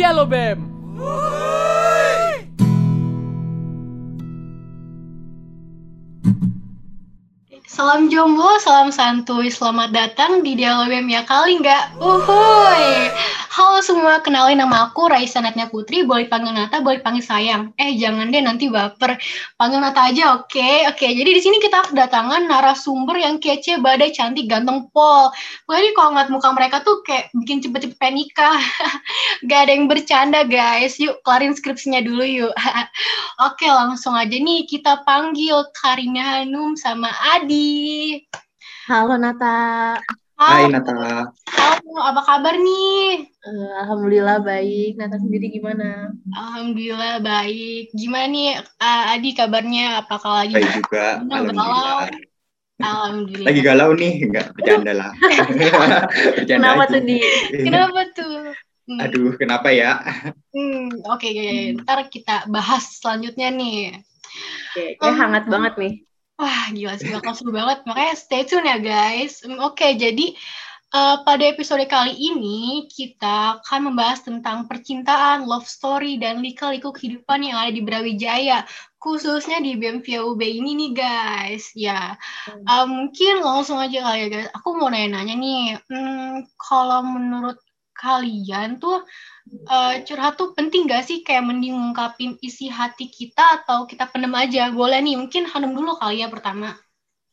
Dialobem. Salam jombo, salam santuy, selamat datang di Dialogem ya kali nggak? Uhuy! Halo semua, kenalin nama aku Raisa Natnya Putri, boleh panggil Nata, boleh panggil sayang. Eh jangan deh nanti baper, panggil Nata aja oke? Okay? Oke, okay, jadi di sini kita kedatangan narasumber yang kece, badai, cantik, ganteng, pol. Jadi kalau ngeliat muka mereka tuh kayak bikin cepet-cepet pengen nikah. gak ada yang bercanda guys, yuk kelarin skripsinya dulu yuk. oke, okay, langsung aja nih kita panggil Karina Hanum sama Adi. Halo Nata. Hai Nata. Halo, apa kabar nih? Uh, Alhamdulillah baik. Nata sendiri gimana? Alhamdulillah baik. Gimana nih uh, Adi kabarnya? Apakah lagi baik juga? Alhamdulillah. Alhamdulillah. Lagi galau nih, enggak bercanda lah. bercanda kenapa aja. tuh di? Kenapa tuh? Hmm. Aduh, kenapa ya? Hmm, oke, okay, hmm. ntar kita bahas selanjutnya nih. Oke, okay, um, hangat banget nih. Wah, gila sih, bakal seru banget. Makanya stay tune ya, guys. Oke, okay, jadi uh, pada episode kali ini kita akan membahas tentang percintaan, love story, dan lika-liku kehidupan yang ada di Brawijaya. Khususnya di BMVA UB ini nih, guys. Ya, uh, mungkin langsung aja kali ya, guys. Aku mau nanya-nanya nih, hmm, kalau menurut kalian tuh uh, curhat tuh penting gak sih? Kayak mending ngungkapin isi hati kita atau kita pendem aja? Boleh nih mungkin Hanum dulu kali ya pertama.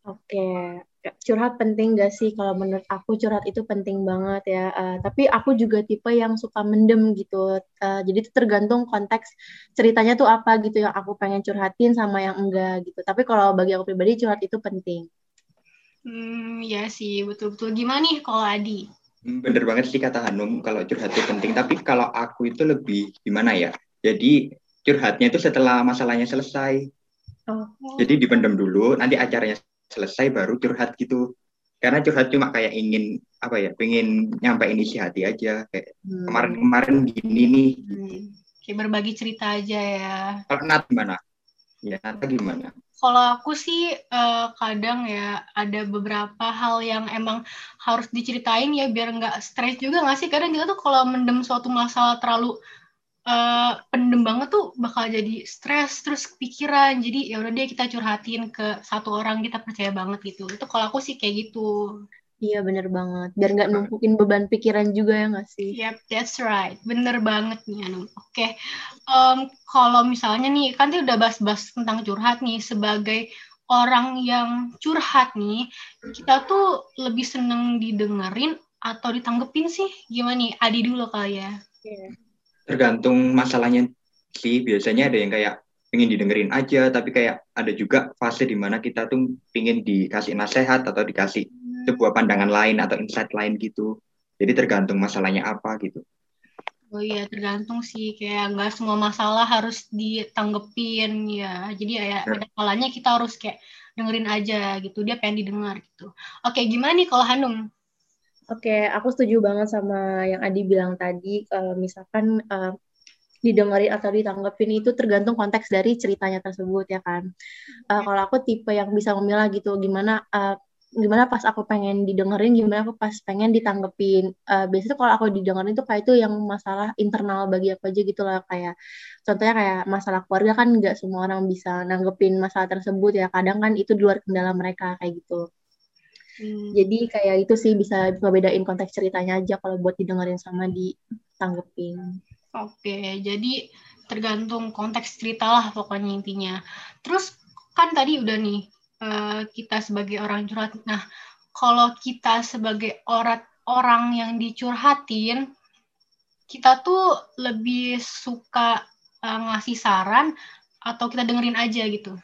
Oke. Curhat penting gak sih? Kalau menurut aku curhat itu penting banget ya. Uh, tapi aku juga tipe yang suka mendem gitu. Uh, jadi itu tergantung konteks ceritanya tuh apa gitu yang aku pengen curhatin sama yang enggak gitu. Tapi kalau bagi aku pribadi curhat itu penting. Hmm ya sih. Betul-betul. Gimana nih kalau Adi Bener banget sih kata Hanum kalau curhat itu penting. Tapi kalau aku itu lebih gimana ya? Jadi curhatnya itu setelah masalahnya selesai. Oh. Jadi dipendam dulu, nanti acaranya selesai baru curhat gitu. Karena curhat cuma kayak ingin apa ya? Pengen nyampein isi hati aja. Kayak hmm. kemarin-kemarin gini nih. Hmm. Kayak berbagi cerita aja ya. Kalau Nat gimana? Ya, Nat gimana? Kalau aku sih uh, kadang ya ada beberapa hal yang emang harus diceritain ya biar nggak stres juga nggak sih? Kadang kita tuh kalau mendem suatu masalah terlalu uh, pendem banget tuh bakal jadi stres terus kepikiran. Jadi ya udah deh kita curhatin ke satu orang kita percaya banget gitu. Itu kalau aku sih kayak gitu Iya bener banget. Biar nggak numpukin beban pikiran juga ya nggak sih? Yep, that's right. Bener banget nih Anu. Oke, okay. um, kalau misalnya nih, kan tadi udah bahas-bahas tentang curhat nih. Sebagai orang yang curhat nih, kita tuh lebih seneng didengerin atau ditanggepin sih? Gimana nih? Adi dulu kali ya. Yeah. Tergantung masalahnya sih. Biasanya ada yang kayak pengen didengerin aja, tapi kayak ada juga fase di mana kita tuh pengen dikasih nasihat atau dikasih sebuah pandangan lain atau insight lain gitu. Jadi tergantung masalahnya apa gitu. Oh iya, tergantung sih kayak nggak semua masalah harus ditanggepin ya. Jadi ya, ya. ada kalanya kita harus kayak dengerin aja gitu. Dia pengen didengar gitu. Oke, gimana nih kalau Hanum? Oke, aku setuju banget sama yang Adi bilang tadi. Kalau misalkan uh, didengerin atau ditanggepin itu tergantung konteks dari ceritanya tersebut ya kan. Uh, kalau aku tipe yang bisa memilah gitu, gimana uh, gimana pas aku pengen didengerin gimana aku pas pengen ditanggepin. Uh, biasanya kalau aku didengerin tuh kayak itu yang masalah internal bagi aku aja gitu lah kayak contohnya kayak masalah keluarga kan nggak semua orang bisa nanggepin masalah tersebut ya kadang kan itu di luar kendala mereka kayak gitu. Hmm. jadi kayak itu sih bisa bedain konteks ceritanya aja kalau buat didengerin sama ditanggepin. Oke jadi tergantung konteks cerita lah pokoknya intinya. Terus kan tadi udah nih uh, kita sebagai orang curhat. Nah, kalau kita sebagai orang orang yang dicurhatin, kita tuh lebih suka uh, ngasih saran atau kita dengerin aja gitu.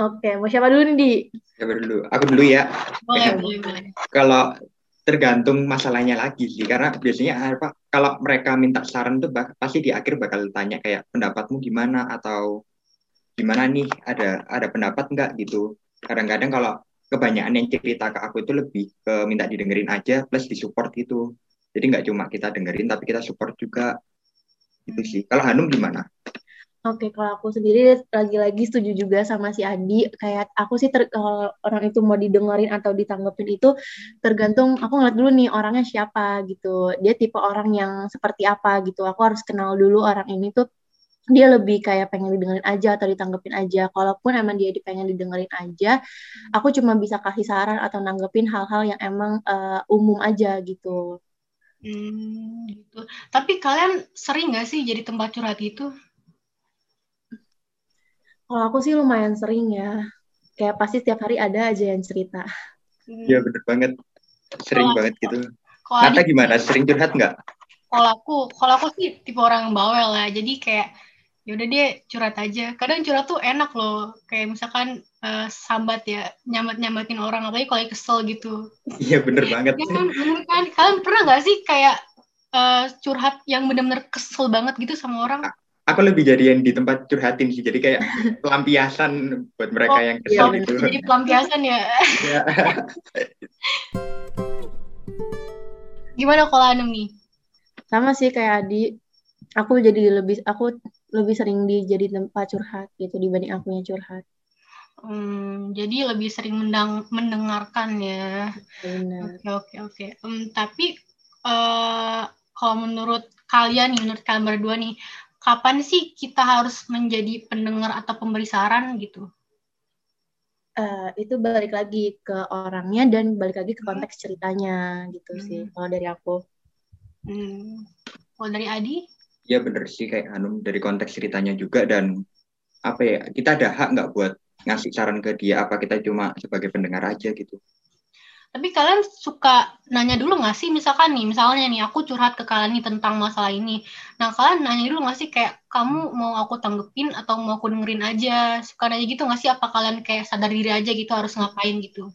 Oke, mau siapa dulu nih? Siapa dulu? Aku dulu ya. Boleh, boleh, boleh. Kalau tergantung masalahnya lagi sih, karena biasanya apa? Kalau mereka minta saran tuh pasti di akhir bakal tanya kayak pendapatmu gimana atau gimana nih ada ada pendapat nggak gitu kadang-kadang kalau kebanyakan yang cerita ke aku itu lebih ke minta didengerin aja plus disupport gitu jadi nggak cuma kita dengerin tapi kita support juga itu sih kalau Hanum gimana Oke, kalau aku sendiri lagi-lagi setuju juga sama si Adi. Kayak aku sih ter, kalau orang itu mau didengerin atau ditanggepin itu tergantung aku ngeliat dulu nih orangnya siapa gitu. Dia tipe orang yang seperti apa gitu. Aku harus kenal dulu orang ini tuh dia lebih kayak pengen didengerin aja atau ditanggepin aja. Kalaupun emang dia pengen didengerin aja, aku cuma bisa kasih saran atau nanggepin hal-hal yang emang uh, umum aja gitu. Hmm, gitu. Tapi kalian sering gak sih jadi tempat curhat itu? Kalau aku sih lumayan sering ya. Kayak pasti setiap hari ada aja yang cerita. Iya hmm. bener banget. Sering kalo, banget gitu. Nata gimana? Sering curhat nggak? Kalau aku, kalau aku sih tipe orang bawel ya. Jadi kayak ya udah dia curhat aja. Kadang curhat tuh enak loh. Kayak misalkan uh, sambat ya, nyambat nyambatin orang apalagi kalau kesel gitu. Iya bener banget. Ya kan, bener kan? Kalian pernah nggak sih kayak uh, curhat yang bener-bener kesel banget gitu sama orang? aku lebih jadi yang di tempat curhatin sih jadi kayak pelampiasan buat mereka oh, yang kesel iya, gitu jadi pelampiasan ya, ya. gimana kalau Anum nih sama sih kayak Adi aku jadi lebih aku lebih sering di jadi tempat curhat gitu dibanding aku yang curhat Hmm, jadi lebih sering mendang, mendengarkan ya. Oke oke oke. Um, tapi uh, kalau menurut kalian menurut kalian berdua nih, kapan sih kita harus menjadi pendengar atau pemberi saran gitu? Uh, itu balik lagi ke orangnya dan balik lagi ke konteks ceritanya gitu hmm. sih kalau dari aku. Hmm. Kalau dari Adi? Ya bener sih kayak Hanum dari konteks ceritanya juga dan apa ya kita ada hak nggak buat ngasih saran ke dia apa kita cuma sebagai pendengar aja gitu. Tapi kalian suka nanya dulu nggak sih, misalkan nih, misalnya nih aku curhat ke kalian nih tentang masalah ini. Nah kalian nanya dulu nggak sih kayak kamu mau aku tanggepin atau mau aku dengerin aja? Suka nanya gitu nggak sih? Apa kalian kayak sadar diri aja gitu harus ngapain gitu?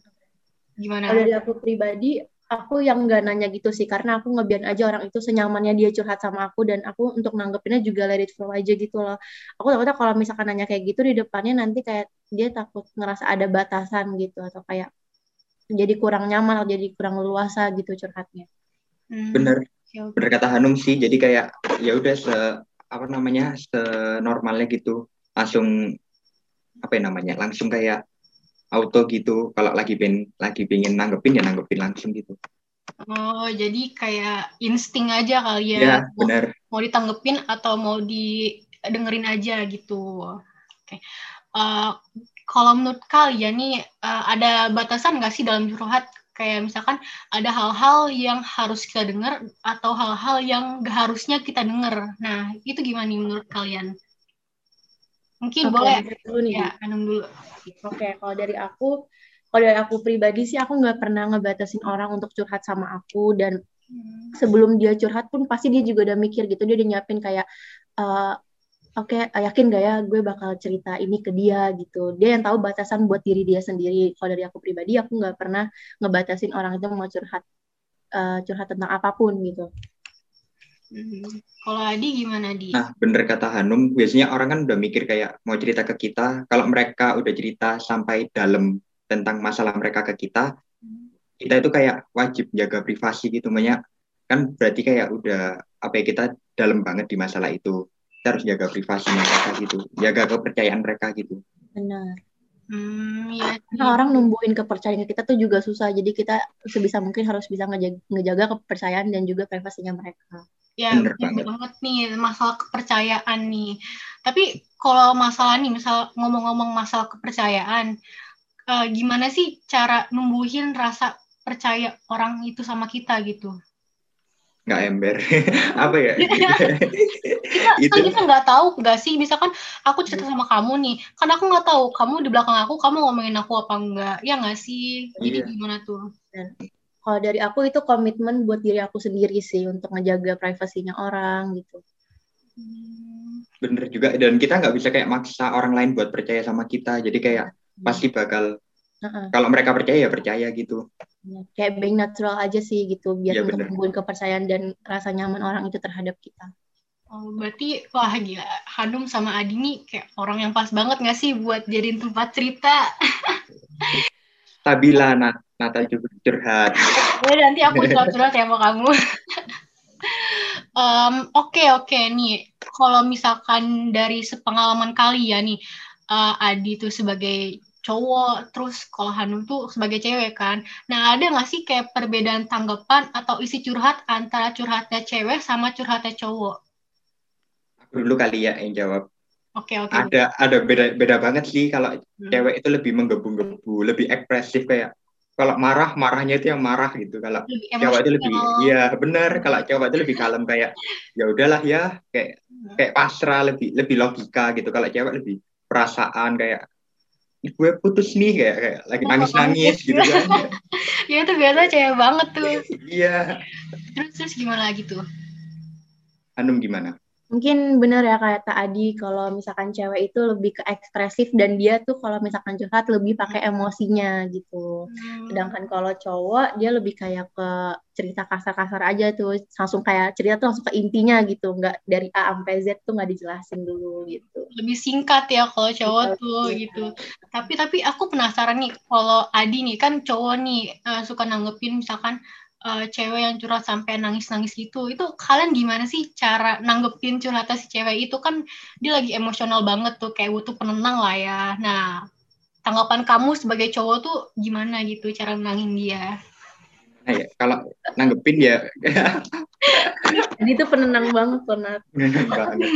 Gimana? Dari aku pribadi, aku yang nggak nanya gitu sih karena aku ngebiarin aja orang itu senyamannya dia curhat sama aku dan aku untuk nanggepinnya juga let it flow aja gitu loh aku takutnya kalau misalkan nanya kayak gitu di depannya nanti kayak dia takut ngerasa ada batasan gitu atau kayak jadi kurang nyaman atau jadi kurang luasa gitu curhatnya. Hmm. Bener, bener kata Hanum sih. Jadi kayak ya udah se apa namanya se normalnya gitu, langsung apa ya namanya, langsung kayak auto gitu. Kalau lagi pengen lagi pengen nanggepin ya nanggepin langsung gitu. Oh, jadi kayak insting aja kali ya. Ya, benar. Mau, mau ditanggepin atau mau didengerin aja gitu. Oke. Okay. Uh, kalau menurut kalian nih uh, ada batasan nggak sih dalam curhat kayak misalkan ada hal-hal yang harus kita dengar atau hal-hal yang gak harusnya kita dengar. Nah, itu gimana nih menurut kalian? Mungkin okay, boleh dulu nih. Ya, Anum dulu. Oke, okay, kalau dari aku, kalau dari aku pribadi sih aku nggak pernah ngebatasin orang untuk curhat sama aku dan hmm. sebelum dia curhat pun pasti dia juga udah mikir gitu, dia udah nyiapin kayak uh, oke okay, yakin gak ya gue bakal cerita ini ke dia gitu dia yang tahu batasan buat diri dia sendiri kalau dari aku pribadi aku nggak pernah ngebatasin orang itu mau curhat uh, curhat tentang apa pun gitu hmm. kalau Adi gimana Adi? Nah bener kata Hanum biasanya orang kan udah mikir kayak mau cerita ke kita kalau mereka udah cerita sampai dalam tentang masalah mereka ke kita kita itu kayak wajib jaga privasi gitu banyak kan berarti kayak udah apa ya kita dalam banget di masalah itu kita harus jaga privasi mereka gitu jaga kepercayaan mereka gitu benar Hmm, ya. Karena orang numbuhin kepercayaan kita tuh juga susah. Jadi kita sebisa mungkin harus bisa ngejaga, ngejaga kepercayaan dan juga privasinya mereka. Ya, benar banget. banget nih masalah kepercayaan nih. Tapi kalau masalah nih, misal ngomong-ngomong masalah kepercayaan, uh, gimana sih cara numbuhin rasa percaya orang itu sama kita gitu? nggak ember apa ya kita itu kan kita nggak tahu nggak sih misalkan aku cerita sama kamu nih kan aku nggak tahu kamu di belakang aku kamu ngomongin aku apa enggak ya nggak sih jadi iya. gimana tuh kalau dari aku itu komitmen buat diri aku sendiri sih untuk menjaga privasinya orang gitu hmm. bener juga dan kita nggak bisa kayak maksa orang lain buat percaya sama kita jadi kayak hmm. pasti bakal uh-uh. kalau mereka percaya ya percaya gitu ya, kayak being natural aja sih gitu biar ya, untuk membuat kepercayaan dan rasa nyaman orang itu terhadap kita Oh, berarti wah gila, Hanum sama Adi nih kayak orang yang pas banget gak sih buat jadiin tempat cerita? Stabila, Nat. Nata juga curhat. Ya, nanti aku curhat-curhat ya sama kamu. um, Oke, okay, oke okay, nih. kalau misalkan dari sepengalaman kalian nih, uh, Adi tuh sebagai cowok, terus kalau Hanum tuh sebagai cewek kan. Nah, ada nggak sih kayak perbedaan tanggapan atau isi curhat antara curhatnya cewek sama curhatnya cowok? Aku dulu kali ya yang jawab. Oke, okay, oke. Okay. Ada ada beda beda banget sih kalau hmm. cewek itu lebih menggebu-gebu, lebih ekspresif kayak kalau marah marahnya itu yang marah gitu. Kalau cowok itu lebih iya benar. Kalau cowok itu lebih kalem kayak ya udahlah ya kayak kayak pasrah lebih lebih logika gitu. Kalau cewek lebih perasaan kayak gue putus nih kayak, kayak lagi oh, nangis nangis gitu kan. Ya itu biasa cewek banget tuh. Iya. Terus terus gimana lagi tuh? Anum gimana mungkin bener ya kayak tak Adi kalau misalkan cewek itu lebih ke ekspresif dan dia tuh kalau misalkan curhat lebih pakai emosinya gitu hmm. sedangkan kalau cowok dia lebih kayak ke cerita kasar-kasar aja tuh langsung kayak cerita tuh langsung ke intinya gitu nggak dari A sampai Z tuh nggak dijelasin dulu gitu lebih singkat ya kalau cowok Singkat, tuh ya. gitu tapi tapi aku penasaran nih kalau Adi nih kan cowok nih uh, suka nanggepin misalkan uh, cewek yang curhat sampai nangis-nangis gitu, itu kalian gimana sih cara nanggepin curhatan si cewek itu kan dia lagi emosional banget tuh, kayak butuh penenang lah ya. Nah, tanggapan kamu sebagai cowok tuh gimana gitu cara menangin dia? Nah, ya, kalau nanggepin ya. Ini tuh penenang banget, Penat. Penenang banget.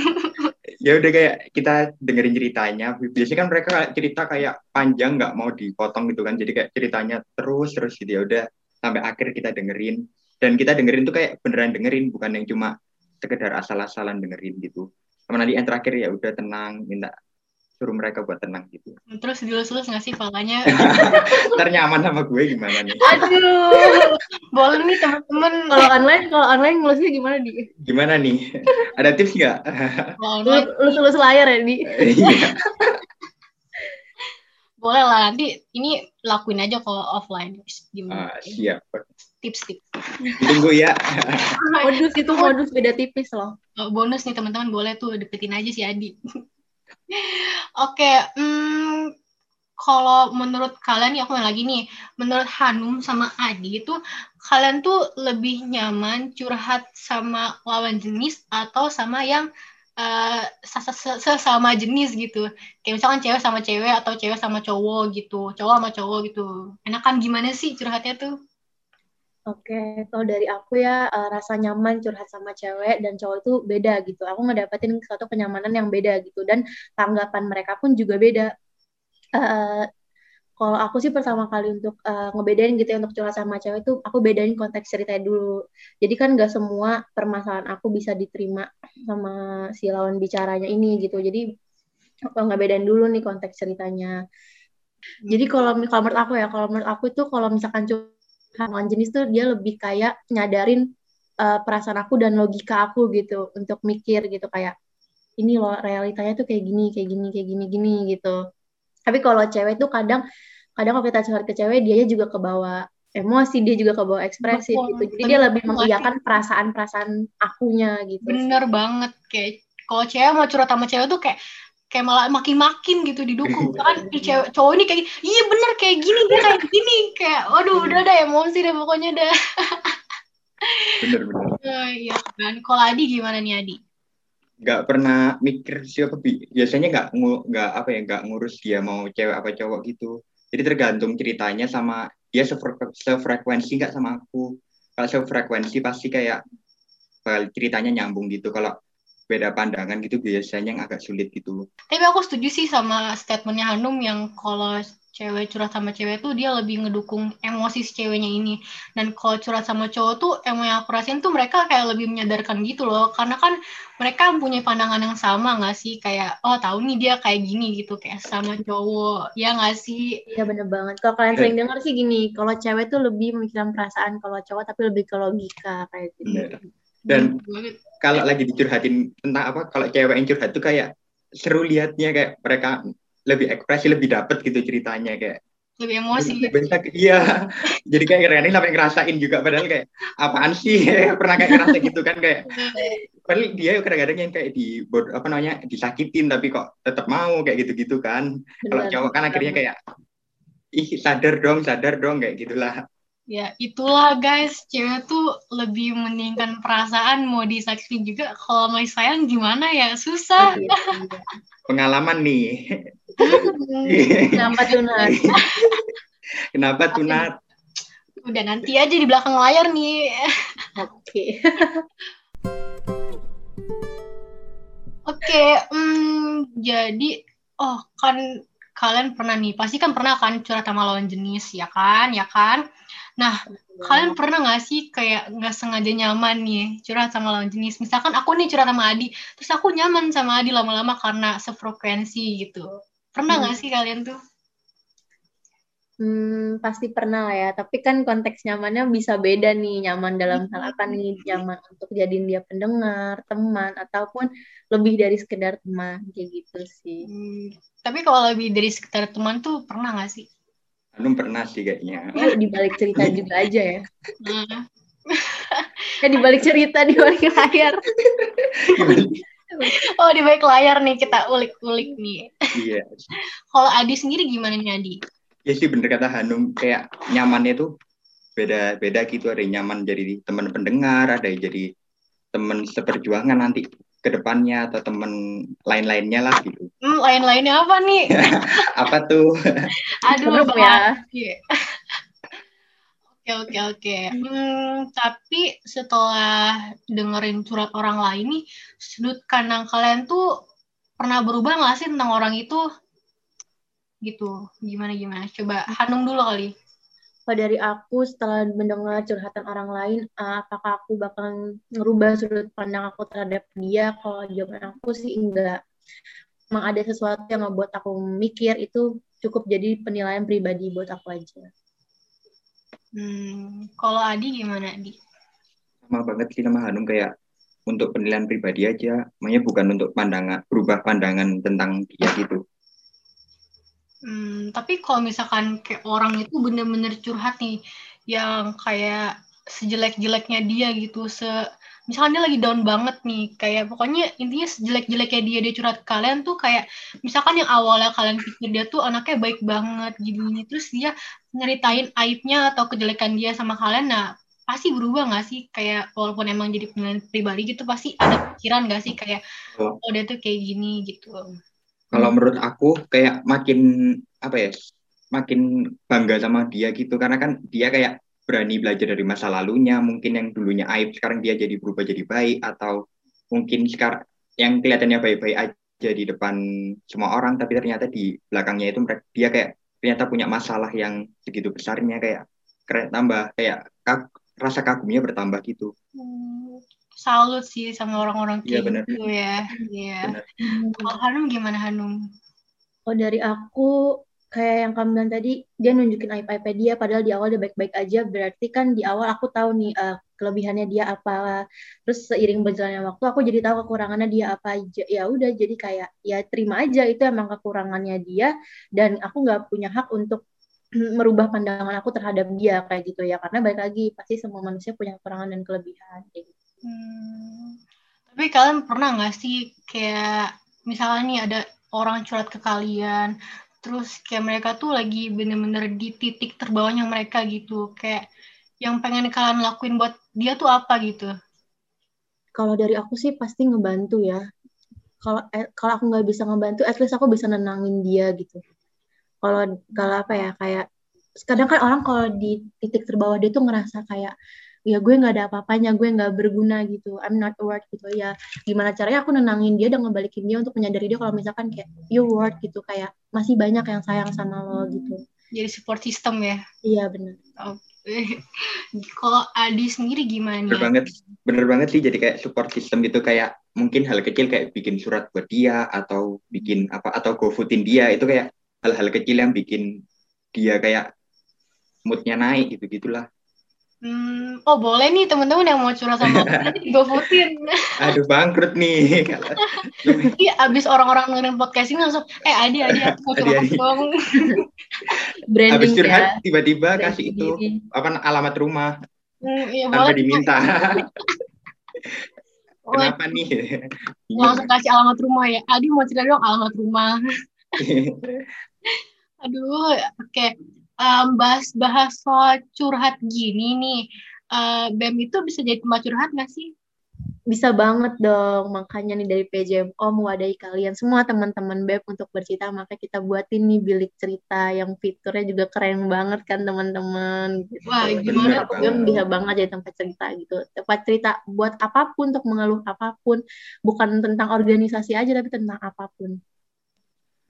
ya udah kayak kita dengerin ceritanya. Biasanya kan mereka cerita kayak panjang nggak mau dipotong gitu kan. Jadi kayak ceritanya terus terus gitu ya udah sampai akhir kita dengerin. Dan kita dengerin tuh kayak beneran dengerin bukan yang cuma sekedar asal-asalan dengerin gitu. Sama nanti yang terakhir ya udah tenang minta suruh mereka buat tenang gitu. Terus dilus-lus nggak sih palanya? Ternyaman sama gue gimana nih? Aduh boleh nih teman-teman. Kalau online kalau online ngelusnya gimana di? Gimana nih? Ada tips nggak? Lulus-lulus layar ya di? Iya boleh lah nanti ini lakuin aja kalau offline. Gimana? Uh, siap. Tips-tips. Tunggu ya. Modus itu modus beda tipis loh. Oh, bonus nih teman-teman. Boleh tuh deketin aja si Adi. Oke okay, hmm, kalau menurut kalian ya aku lagi nih. Menurut Hanum sama Adi itu kalian tuh lebih nyaman curhat sama lawan jenis atau sama yang uh, sesama jenis gitu. Kayak misalkan cewek sama cewek atau cewek sama cowok gitu. Cowok sama cowok gitu. Enakan gimana sih curhatnya tuh? Oke, kalau dari aku ya uh, rasa nyaman curhat sama cewek dan cowok itu beda gitu. Aku ngedapetin suatu kenyamanan yang beda gitu. Dan tanggapan mereka pun juga beda. Uh, kalau aku sih pertama kali untuk uh, ngebedain gitu ya untuk curhat sama cewek itu aku bedain konteks ceritanya dulu. Jadi kan gak semua permasalahan aku bisa diterima sama si lawan bicaranya ini gitu. Jadi aku ngebedain dulu nih konteks ceritanya. Jadi kalau kalau menurut aku ya, kalau menurut aku itu kalau misalkan curhat jenis tuh dia lebih kayak nyadarin uh, perasaan aku dan logika aku gitu untuk mikir gitu kayak ini loh realitanya tuh kayak gini, kayak gini, kayak gini, gini gitu. Tapi kalau cewek tuh kadang kadang kalau kita curhat ke cewek dia juga kebawa emosi dia juga kebawa ekspresif Betul, gitu. Jadi bener, dia lebih mengiyakan perasaan-perasaan akunya gitu. Bener sih. banget kayak kalau cewek mau curhat sama cewek tuh kayak kayak malah makin-makin gitu didukung. Kan cewek cowok ini kayak iya bener kayak gini dia kayak gini. Kayak waduh udah ada emosi deh pokoknya dah bener bener. Oh, iya kan kalau Adi gimana nih Adi? Nggak pernah mikir siapa biasanya nggak nggak apa ya nggak ngurus dia mau cewek apa cowok gitu jadi tergantung ceritanya sama dia sefrekuensi nggak sama aku. Kalau sefrekuensi pasti kayak ceritanya nyambung gitu. Kalau beda pandangan gitu biasanya yang agak sulit gitu. Tapi aku setuju sih sama statementnya Hanum yang kalau cewek curhat sama cewek tuh dia lebih ngedukung emosi si ceweknya ini. Dan kalau curhat sama cowok tuh emang yang aku rasain tuh mereka kayak lebih menyadarkan gitu loh. Karena kan mereka punya pandangan yang sama nggak sih? Kayak oh tahu nih dia kayak gini gitu. Kayak sama cowok. Ya nggak sih? Iya bener banget. Kalau kalian sering dengar sih gini kalau cewek tuh lebih memikirkan perasaan kalau cowok tapi lebih ke logika kayak gitu. Yeah. dan kalau lagi dicurhatin tentang apa kalau cewek yang curhat tuh kayak seru liatnya kayak mereka lebih ekspresi lebih dapet gitu ceritanya kayak lebih emosi. Banyak iya. Jadi kayak kadang-kadang sampai ngerasain juga padahal kayak apaan sih? Pernah kayak ngerasa gitu kan kayak padahal dia kadang-kadang yang kayak di apa namanya disakitin tapi kok tetap mau kayak gitu-gitu kan. Kalau cowok kan akhirnya kayak ih sadar dong sadar dong kayak gitulah Ya, itulah guys, cewek tuh lebih meningkan perasaan mau disaksikan juga. Kalau mau sayang gimana ya? Susah. Iya, iya. Pengalaman nih. Kenapa tuh Nat? Kenapa tuh Nat? Udah nanti aja di belakang layar nih. Oke. Oke, hmm, jadi oh kan kalian pernah nih, pasti kan pernah kan curhat sama lawan jenis, ya kan, ya kan? Nah, ya. kalian pernah nggak sih kayak nggak sengaja nyaman nih curhat sama lawan jenis? Misalkan aku nih curhat sama Adi, terus aku nyaman sama Adi lama-lama karena sefrekuensi gitu. Pernah nggak hmm. sih kalian tuh? Hmm, pasti pernah lah ya. Tapi kan konteks nyamannya bisa beda nih. Nyaman dalam hal apa nih? Nyaman untuk jadiin dia pendengar, teman, ataupun lebih dari sekedar teman kayak gitu sih. Hmm, tapi kalau lebih dari sekedar teman tuh pernah nggak sih? Belum pernah sih kayaknya. Ya, di balik cerita juga aja ya. ya di balik cerita di balik layar. oh di balik layar nih kita ulik-ulik nih. Iya. Kalau Adi sendiri gimana nih Adi? Ya sih bener kata Hanum kayak nyamannya tuh beda beda gitu ada yang nyaman jadi teman pendengar ada yang jadi teman seperjuangan nanti ke depannya atau temen lain-lainnya lah gitu. Hmm, lain-lainnya apa nih? apa tuh? Aduh, ya. Oke, oke, oke. Hmm, tapi setelah dengerin surat orang lain nih, sudut pandang kalian tuh pernah berubah nggak sih tentang orang itu? Gitu, gimana gimana? Coba Hanung dulu kali kalau dari aku setelah mendengar curhatan orang lain uh, apakah aku bakal ngerubah sudut pandang aku terhadap dia? Kalau jawaban aku sih enggak. Memang ada sesuatu yang membuat aku mikir itu cukup jadi penilaian pribadi buat aku aja. Hmm, kalau Adi gimana Adi? Sama banget sih sama Hanum kayak untuk penilaian pribadi aja, makanya bukan untuk pandangan berubah pandangan tentang dia gitu. Tapi kalau misalkan kayak orang itu bener-bener curhat nih, yang kayak sejelek-jeleknya dia gitu, se misalkan dia lagi down banget nih, kayak pokoknya intinya sejelek-jeleknya dia dia curhat ke kalian tuh kayak misalkan yang awalnya kalian pikir dia tuh anaknya baik banget gini, terus dia nyeritain aibnya atau kejelekan dia sama kalian, nah pasti berubah nggak sih? Kayak walaupun emang jadi penilaian pribadi gitu pasti ada pikiran nggak sih? Kayak oh dia tuh kayak gini gitu kalau hmm. menurut aku kayak makin apa ya, makin bangga sama dia gitu. Karena kan dia kayak berani belajar dari masa lalunya, mungkin yang dulunya aib sekarang dia jadi berubah jadi baik. Atau mungkin sekarang yang kelihatannya baik-baik aja di depan semua orang tapi ternyata di belakangnya itu dia kayak ternyata punya masalah yang segitu besarnya. Kayak keren tambah kayak kag, rasa kagumnya bertambah gitu. Hmm salut sih sama orang-orang iya, kayak gitu ya. Iya. Kalau Hanum gimana Hanum? Oh dari aku kayak yang kamu bilang tadi dia nunjukin aib dia padahal di awal dia baik-baik aja berarti kan di awal aku tahu nih uh, kelebihannya dia apa terus seiring berjalannya waktu aku jadi tahu kekurangannya dia apa aja ya udah jadi kayak ya terima aja itu emang kekurangannya dia dan aku nggak punya hak untuk merubah pandangan aku terhadap dia kayak gitu ya karena baik lagi pasti semua manusia punya kekurangan dan kelebihan kayak gitu. Hmm, tapi kalian pernah nggak sih kayak misalnya nih ada orang curhat ke kalian, terus kayak mereka tuh lagi bener-bener di titik terbawahnya mereka gitu, kayak yang pengen kalian lakuin buat dia tuh apa gitu? Kalau dari aku sih pasti ngebantu ya. Kalau eh, kalau aku nggak bisa ngebantu, at least aku bisa nenangin dia gitu. Kalau kalau apa ya kayak kadang kan orang kalau di titik terbawah dia tuh ngerasa kayak ya gue nggak ada apa-apanya gue nggak berguna gitu I'm not worth gitu. Ya gimana caranya aku nenangin dia dan ngebalikin dia untuk menyadari dia kalau misalkan kayak you worth gitu kayak masih banyak yang sayang sama lo gitu. Jadi support system ya? Iya benar okay. kalau Adi sendiri gimana? Bener banget bener banget sih jadi kayak support system gitu kayak mungkin hal kecil kayak bikin surat buat dia atau bikin apa atau gofoodin dia itu kayak hal-hal kecil yang bikin dia kayak moodnya naik gitu gitulah Hmm, oh boleh nih teman-teman yang mau curhat sama aku nanti gofoodin. Aduh bangkrut nih. Iya abis orang-orang dengerin podcast ini langsung, eh Adi Adi aku mau curhat dong. Branding abis curhat ya. tiba-tiba kasih itu apa alamat rumah. Hmm, iya, tanpa boleh. diminta. Kenapa nih? Langsung kasih alamat rumah ya. Adi mau cerita dong alamat rumah. Aduh, oke. Okay um, bahas-bahas soal curhat gini nih, uh, BEM itu bisa jadi tempat curhat nggak sih? Bisa banget dong, makanya nih dari PJMO mewadahi kalian semua teman-teman BEM untuk bercerita, maka kita buatin nih bilik cerita yang fiturnya juga keren banget kan teman-teman. Gitu. Wah, gimana? BEM bisa banget jadi tempat cerita gitu. Tempat cerita buat apa pun, untuk mengeluh apa pun. Bukan tentang organisasi aja, tapi tentang apa pun.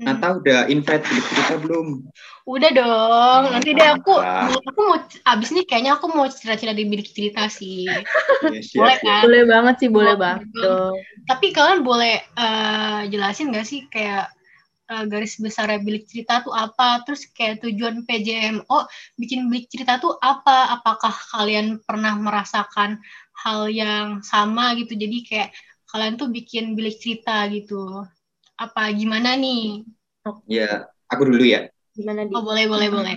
Nata udah invite cerita belum? Udah dong. Nanti deh aku aku mau abis nih kayaknya aku mau cerita-cerita di bilik cerita sih. Yes, boleh kan? Boleh banget sih, boleh, banget dong. Tapi kalian boleh uh, jelasin gak sih kayak uh, garis besar bilik cerita tuh apa? Terus kayak tujuan PJMO bikin bilik cerita tuh apa? Apakah kalian pernah merasakan hal yang sama gitu? Jadi kayak kalian tuh bikin bilik cerita gitu apa gimana nih? Ya, aku dulu ya. Gimana Oh, boleh, boleh, boleh.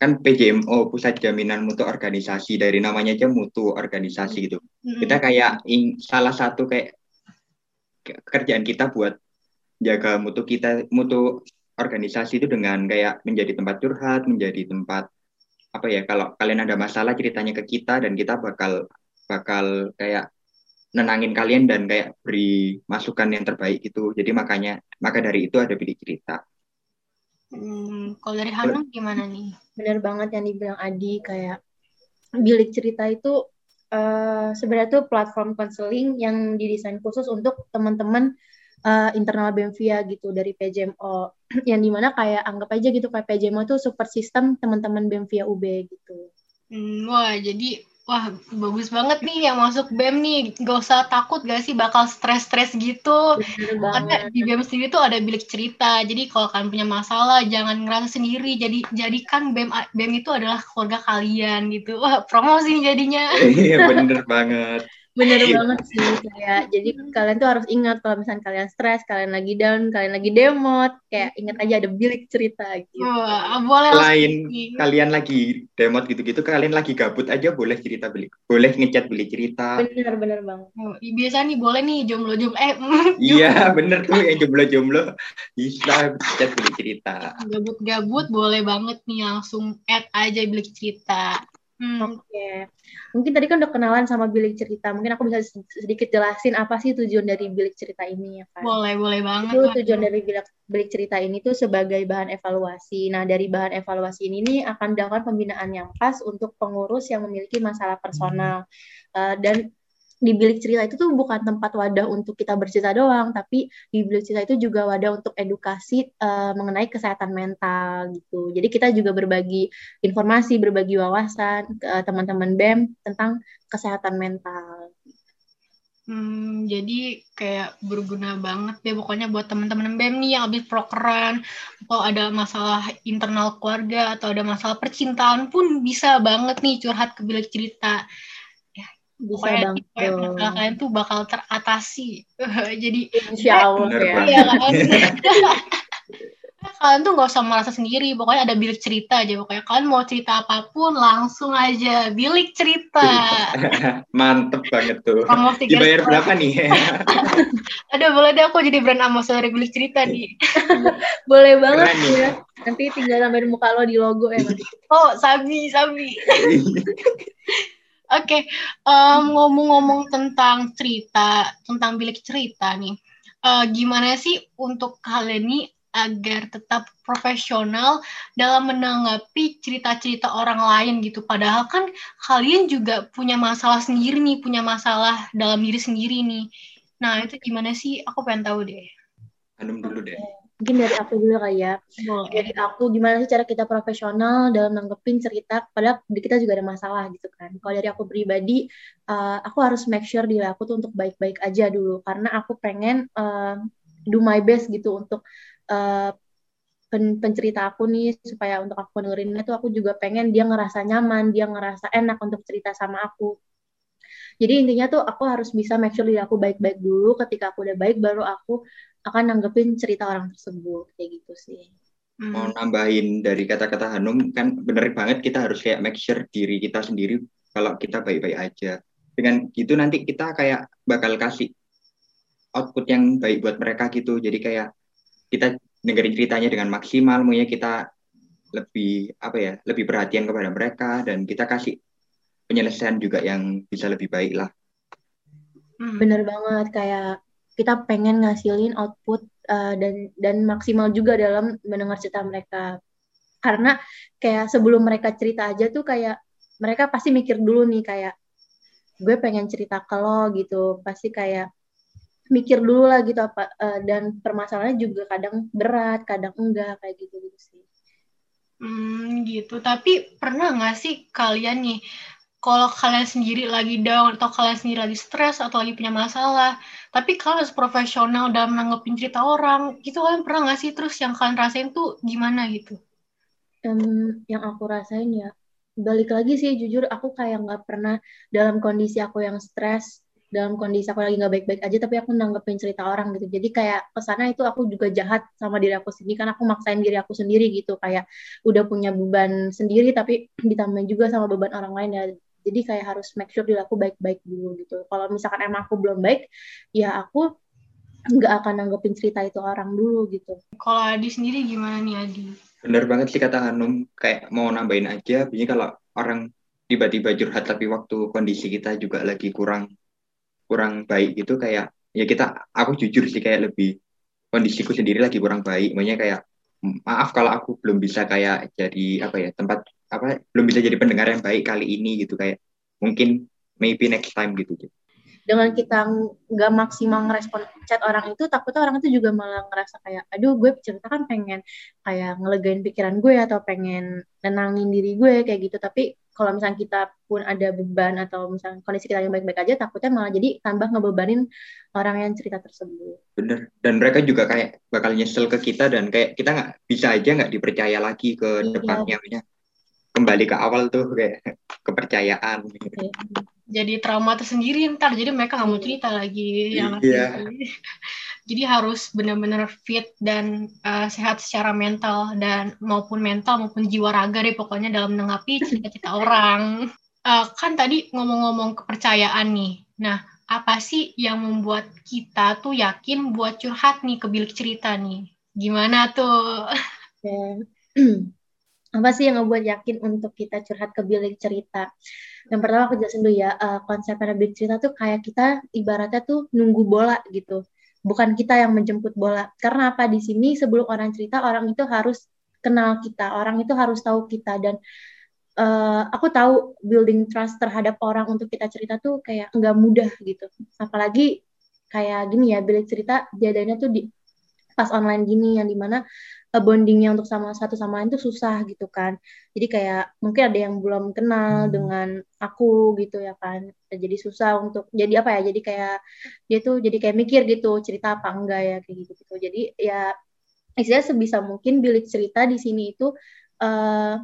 Kan PJMO, Pusat Jaminan Mutu Organisasi, dari namanya aja mutu organisasi gitu. Hmm. Kita kayak ing, salah satu kayak kerjaan kita buat jaga mutu kita, mutu organisasi itu dengan kayak menjadi tempat curhat, menjadi tempat apa ya kalau kalian ada masalah ceritanya ke kita dan kita bakal bakal kayak nenangin kalian dan kayak beri masukan yang terbaik gitu. Jadi makanya maka dari itu ada bilik cerita. Hmm, kalau dari Hanum gimana nih? Bener banget yang dibilang Adi kayak bilik cerita itu uh, sebenarnya tuh platform konseling yang didesain khusus untuk teman-teman uh, internal BMVIA gitu dari PJMO yang di mana kayak anggap aja gitu kayak PJMO tuh super sistem teman-teman BMVIA UB gitu. Hmm, wah jadi wah bagus banget nih yang masuk BEM nih. Gak usah takut gak sih bakal stres-stres gitu? Karena di BEM sendiri tuh ada bilik cerita. Jadi kalau kalian punya masalah jangan ngerasa sendiri. Jadi jadikan BEM BEM itu adalah keluarga kalian gitu. Wah promosi jadinya. Iya bener banget bener banget sih kayak jadi kalian tuh harus ingat kalau misalnya kalian stres kalian lagi down kalian lagi demot kayak ingat aja ada bilik cerita gitu. Wah, boleh lain kalian lagi demot gitu-gitu kalian lagi gabut aja boleh cerita bilik boleh ngechat bilik cerita. Bener bener banget. Oh, biasa nih boleh nih jomblo jomblo eh iya bener tuh yang jomblo jomblo bisa chat bilik cerita. Gabut-gabut boleh banget nih langsung add aja bilik cerita Hmm. Oke, okay. mungkin tadi kan udah kenalan sama bilik cerita. Mungkin aku bisa sedikit jelasin apa sih tujuan dari bilik cerita ini ya kan? Boleh, boleh banget. Itu tujuan dari bilik, bilik cerita ini tuh sebagai bahan evaluasi. Nah, dari bahan evaluasi ini nih akan dilakukan pembinaan yang pas untuk pengurus yang memiliki masalah personal. Hmm. Uh, dan di bilik cerita itu tuh bukan tempat wadah untuk kita bercerita doang, tapi di bilik cerita itu juga wadah untuk edukasi uh, mengenai kesehatan mental gitu. Jadi kita juga berbagi informasi, berbagi wawasan ke teman-teman BEM tentang kesehatan mental. Hmm, jadi kayak berguna banget deh pokoknya buat teman-teman BEM nih yang habis prokeran atau ada masalah internal keluarga atau ada masalah percintaan pun bisa banget nih curhat ke bilik cerita bisa banget masalah kalian tuh bakal teratasi. Jadi insya Allah ya. Iya kan? Kalian tuh nggak usah merasa sendiri. Pokoknya ada bilik cerita aja. Pokoknya kalian mau cerita apa pun langsung aja. Bilik cerita. Mantep banget tuh. Dibayar berapa nih? Ada boleh deh aku jadi brand ambassador bilik cerita nih. Boleh banget Keren, ya. nanti tinggal nambahin muka lo di logo ya oh sabi sabi Oke, okay, um, ngomong-ngomong tentang cerita, tentang bilik cerita nih, uh, gimana sih untuk kalian nih agar tetap profesional dalam menanggapi cerita-cerita orang lain gitu. Padahal kan kalian juga punya masalah sendiri nih, punya masalah dalam diri sendiri nih. Nah itu gimana sih? Aku pengen tahu deh. Anum dulu deh mungkin dari aku dulu kali ya. Oh, dari aku gimana sih cara kita profesional dalam nanggepin cerita padahal kita juga ada masalah gitu kan. Kalau dari aku pribadi, uh, aku harus make sure diri aku tuh untuk baik-baik aja dulu karena aku pengen uh, do my best gitu untuk uh, pen pencerita aku nih supaya untuk aku dengerinnya tuh aku juga pengen dia ngerasa nyaman, dia ngerasa enak untuk cerita sama aku. Jadi intinya tuh aku harus bisa make sure diri aku baik-baik dulu. Ketika aku udah baik, baru aku akan nanggepin cerita orang tersebut kayak gitu sih. Hmm. Mau nambahin dari kata-kata Hanum kan bener banget kita harus kayak make sure diri kita sendiri kalau kita baik-baik aja. Dengan gitu nanti kita kayak bakal kasih output yang baik buat mereka gitu. Jadi kayak kita dengerin ceritanya dengan maksimal, maunya kita lebih apa ya lebih perhatian kepada mereka dan kita kasih penyelesaian juga yang bisa lebih baik lah hmm. bener banget kayak kita pengen ngasilin output uh, dan dan maksimal juga dalam mendengar cerita mereka. Karena kayak sebelum mereka cerita aja tuh kayak mereka pasti mikir dulu nih kayak gue pengen cerita ke lo gitu. Pasti kayak mikir dulu lah gitu apa uh, dan permasalahannya juga kadang berat kadang enggak kayak gitu gitu sih. Hmm gitu. Tapi pernah nggak sih kalian nih kalau kalian sendiri lagi down atau kalian sendiri lagi stres atau lagi punya masalah tapi kalian profesional dalam nanggepin cerita orang gitu kalian pernah nggak sih? Terus yang kalian rasain tuh gimana gitu? Um, yang aku rasain ya balik lagi sih jujur aku kayak nggak pernah dalam kondisi aku yang stres dalam kondisi aku lagi nggak baik-baik aja tapi aku nanggepin cerita orang gitu. Jadi kayak ke sana itu aku juga jahat sama diri aku sendiri karena aku maksain diri aku sendiri gitu. Kayak udah punya beban sendiri tapi ditambah juga sama beban orang lain ya jadi kayak harus make sure diri aku baik-baik dulu gitu. Kalau misalkan emang aku belum baik ya aku nggak akan nanggepin cerita itu orang dulu gitu. Kalau Adi sendiri gimana nih Adi? Bener banget sih kata Hanum, kayak mau nambahin aja, biasanya kalau orang tiba-tiba curhat tapi waktu kondisi kita juga lagi kurang kurang baik gitu kayak ya kita aku jujur sih kayak lebih kondisiku sendiri lagi kurang baik, makanya kayak maaf kalau aku belum bisa kayak jadi apa ya tempat apa belum bisa jadi pendengar yang baik kali ini gitu kayak mungkin maybe next time gitu. gitu dengan kita nggak maksimal ngerespon chat orang itu takutnya orang itu juga malah ngerasa kayak aduh gue cerita kan pengen kayak ngelegain pikiran gue atau pengen nenangin diri gue kayak gitu tapi kalau misalnya kita pun ada beban atau misalnya kondisi kita yang baik-baik aja takutnya malah jadi tambah ngebebanin orang yang cerita tersebut bener dan mereka juga kayak bakal nyesel ke kita dan kayak kita nggak bisa aja nggak dipercaya lagi ke iya. depannya kembali ke awal tuh kayak kepercayaan. Iya. Jadi trauma tersendiri ntar jadi mereka nggak mau cerita lagi yang yeah. jadi harus benar-benar fit dan uh, sehat secara mental dan maupun mental maupun jiwa raga deh pokoknya dalam menanggapi cerita-cerita orang. Uh, kan tadi ngomong-ngomong kepercayaan nih. Nah apa sih yang membuat kita tuh yakin buat curhat nih ke bilik cerita nih? Gimana tuh? Okay. apa sih yang ngebuat yakin untuk kita curhat ke bilik cerita? Yang pertama aku jelasin dulu ya, uh, konsep bilik cerita tuh kayak kita ibaratnya tuh nunggu bola gitu. Bukan kita yang menjemput bola. Karena apa di sini sebelum orang cerita orang itu harus kenal kita, orang itu harus tahu kita dan uh, aku tahu building trust terhadap orang untuk kita cerita tuh kayak nggak mudah gitu. Apalagi kayak gini ya, bilik cerita jadinya tuh di pas online gini yang di mana bondingnya untuk sama satu sama lain tuh susah gitu kan. Jadi kayak mungkin ada yang belum kenal hmm. dengan aku gitu ya kan. Jadi susah untuk jadi apa ya jadi kayak dia tuh jadi kayak mikir gitu cerita apa enggak ya kayak gitu gitu jadi ya istilahnya sebisa mungkin bilik cerita di sini itu uh,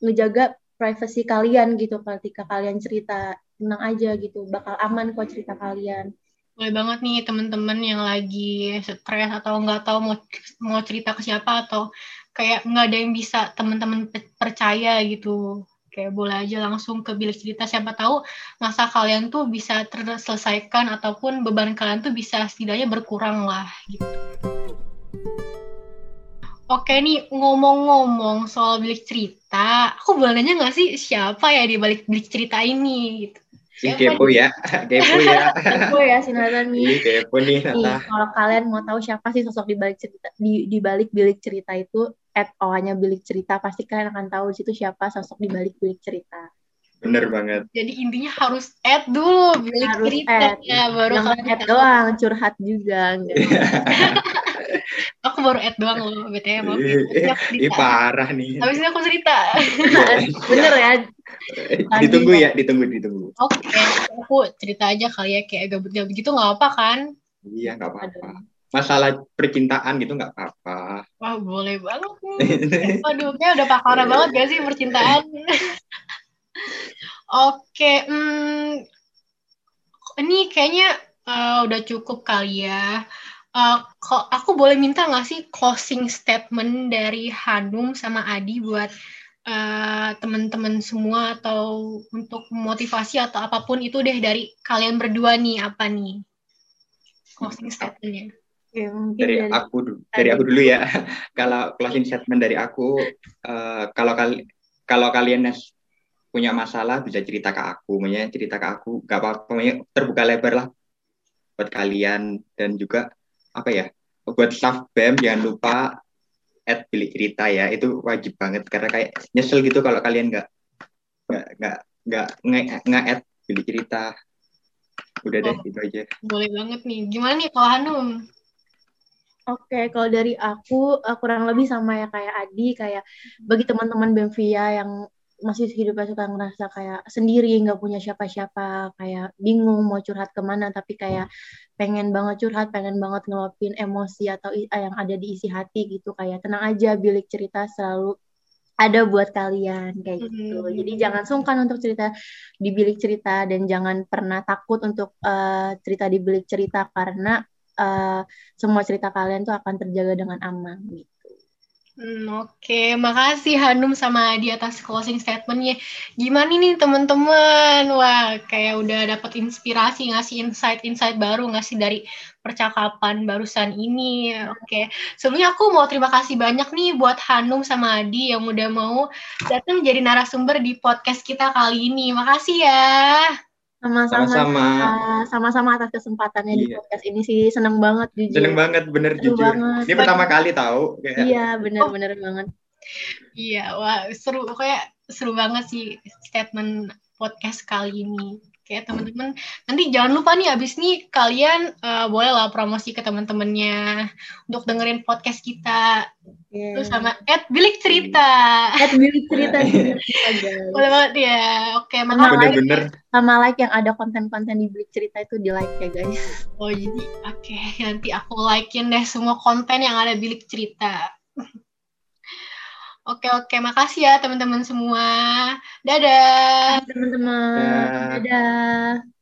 ngejaga privasi kalian gitu ketika kalian cerita tenang aja gitu bakal aman kok cerita kalian boleh banget nih teman-teman yang lagi stres atau nggak tahu mau mau cerita ke siapa atau kayak nggak ada yang bisa teman-teman percaya gitu kayak boleh aja langsung ke bilik cerita siapa tahu masa kalian tuh bisa terselesaikan ataupun beban kalian tuh bisa setidaknya berkurang lah gitu. Oke nih ngomong-ngomong soal bilik cerita, aku boleh nanya nggak sih siapa ya di balik bilik cerita ini gitu? Ih, kepo ya, kepo ya. kepo ya si Nata nih. Ih, kepo nih Nata. kalau kalian mau tahu siapa sih sosok di balik cerita di, di balik bilik cerita itu, at O-nya bilik cerita, pasti kalian akan tahu situ siapa sosok di balik bilik cerita. Bener banget. Jadi intinya harus add dulu bilik harus cerita add. ya, baru Jangan add doang, curhat juga. aku baru add doang loh, BTW. Ini parah nih. Habis ini aku cerita. Bener ya, ditunggu ya, ditunggu, ditunggu. Oke, okay. aku cerita aja kali ya kayak gabut-gabut gitu nggak apa kan? Iya nggak apa-apa. Masalah percintaan gitu nggak apa-apa. Wah boleh banget nih. Waduh, kayak udah pakar banget gak sih percintaan? Oke, okay, hmm, ini kayaknya uh, udah cukup kali ya. Uh, kok aku boleh minta nggak sih closing statement dari Hanum sama Adi buat uh, teman-teman semua atau untuk motivasi atau apa pun itu deh dari kalian berdua nih apa nih closing statementnya? Ya, dari, dari aku dari aku dulu ya. kalau closing statement dari aku, uh, kalau kali kalau kalian punya masalah bisa cerita ke aku, punya cerita ke aku, gak apa-apa, terbuka lebar lah buat kalian dan juga apa ya buat staff BEM jangan lupa add bilik cerita ya. Itu wajib banget karena kayak nyesel gitu kalau kalian nggak nggak nggak nggak nggak add bilik cerita. Udah deh oh, gitu aja. Boleh banget nih. Gimana nih kalau Hanum? Oke, okay, kalau dari aku uh, kurang lebih sama ya kayak Adi, kayak bagi teman-teman Bemvia yang masih hidupnya suka ngerasa kayak sendiri, nggak punya siapa-siapa, kayak bingung mau curhat ke mana, tapi kayak pengen banget curhat, pengen banget ngelopin emosi atau yang ada di isi hati gitu, kayak tenang aja, bilik cerita selalu ada buat kalian kayak gitu. Hmm. Jadi jangan sungkan untuk cerita di bilik cerita dan jangan pernah takut untuk uh, cerita di bilik cerita karena uh, semua cerita kalian tuh akan terjaga dengan aman gitu. Hmm, Oke, okay. makasih Hanum sama di atas closing statementnya. Gimana nih teman-teman? Wah, kayak udah dapat inspirasi, ngasih insight-insight baru, ngasih dari percakapan barusan ini. Oke, okay. sebelumnya aku mau terima kasih banyak nih buat Hanum sama Adi yang udah mau datang jadi narasumber di podcast kita kali ini. Makasih ya. Sama-sama. Sama-sama atas kesempatannya iya. di podcast ini sih. Seneng banget jujur. Seneng banget, bener seru jujur. Banget. Ini pertama kali tahu. Kayak... Iya, bener-bener oh. banget. Iya, wah seru. Kayak seru banget sih statement podcast kali ini. Kayak teman-teman, nanti jangan lupa nih abis nih kalian uh, boleh lah promosi ke teman-temannya untuk dengerin podcast kita. Yeah. Terus sama Ed Bilik Cerita. Ed Bilik Cerita. boleh banget ya. Oke, sama like, bener. sama like yang ada konten-konten di Bilik Cerita itu di like ya guys. Oh jadi oke okay. nanti aku likein deh semua konten yang ada Bilik Cerita. Oke oke, makasih ya teman-teman semua. Dadah. Teman-teman. Dadah. Dadah.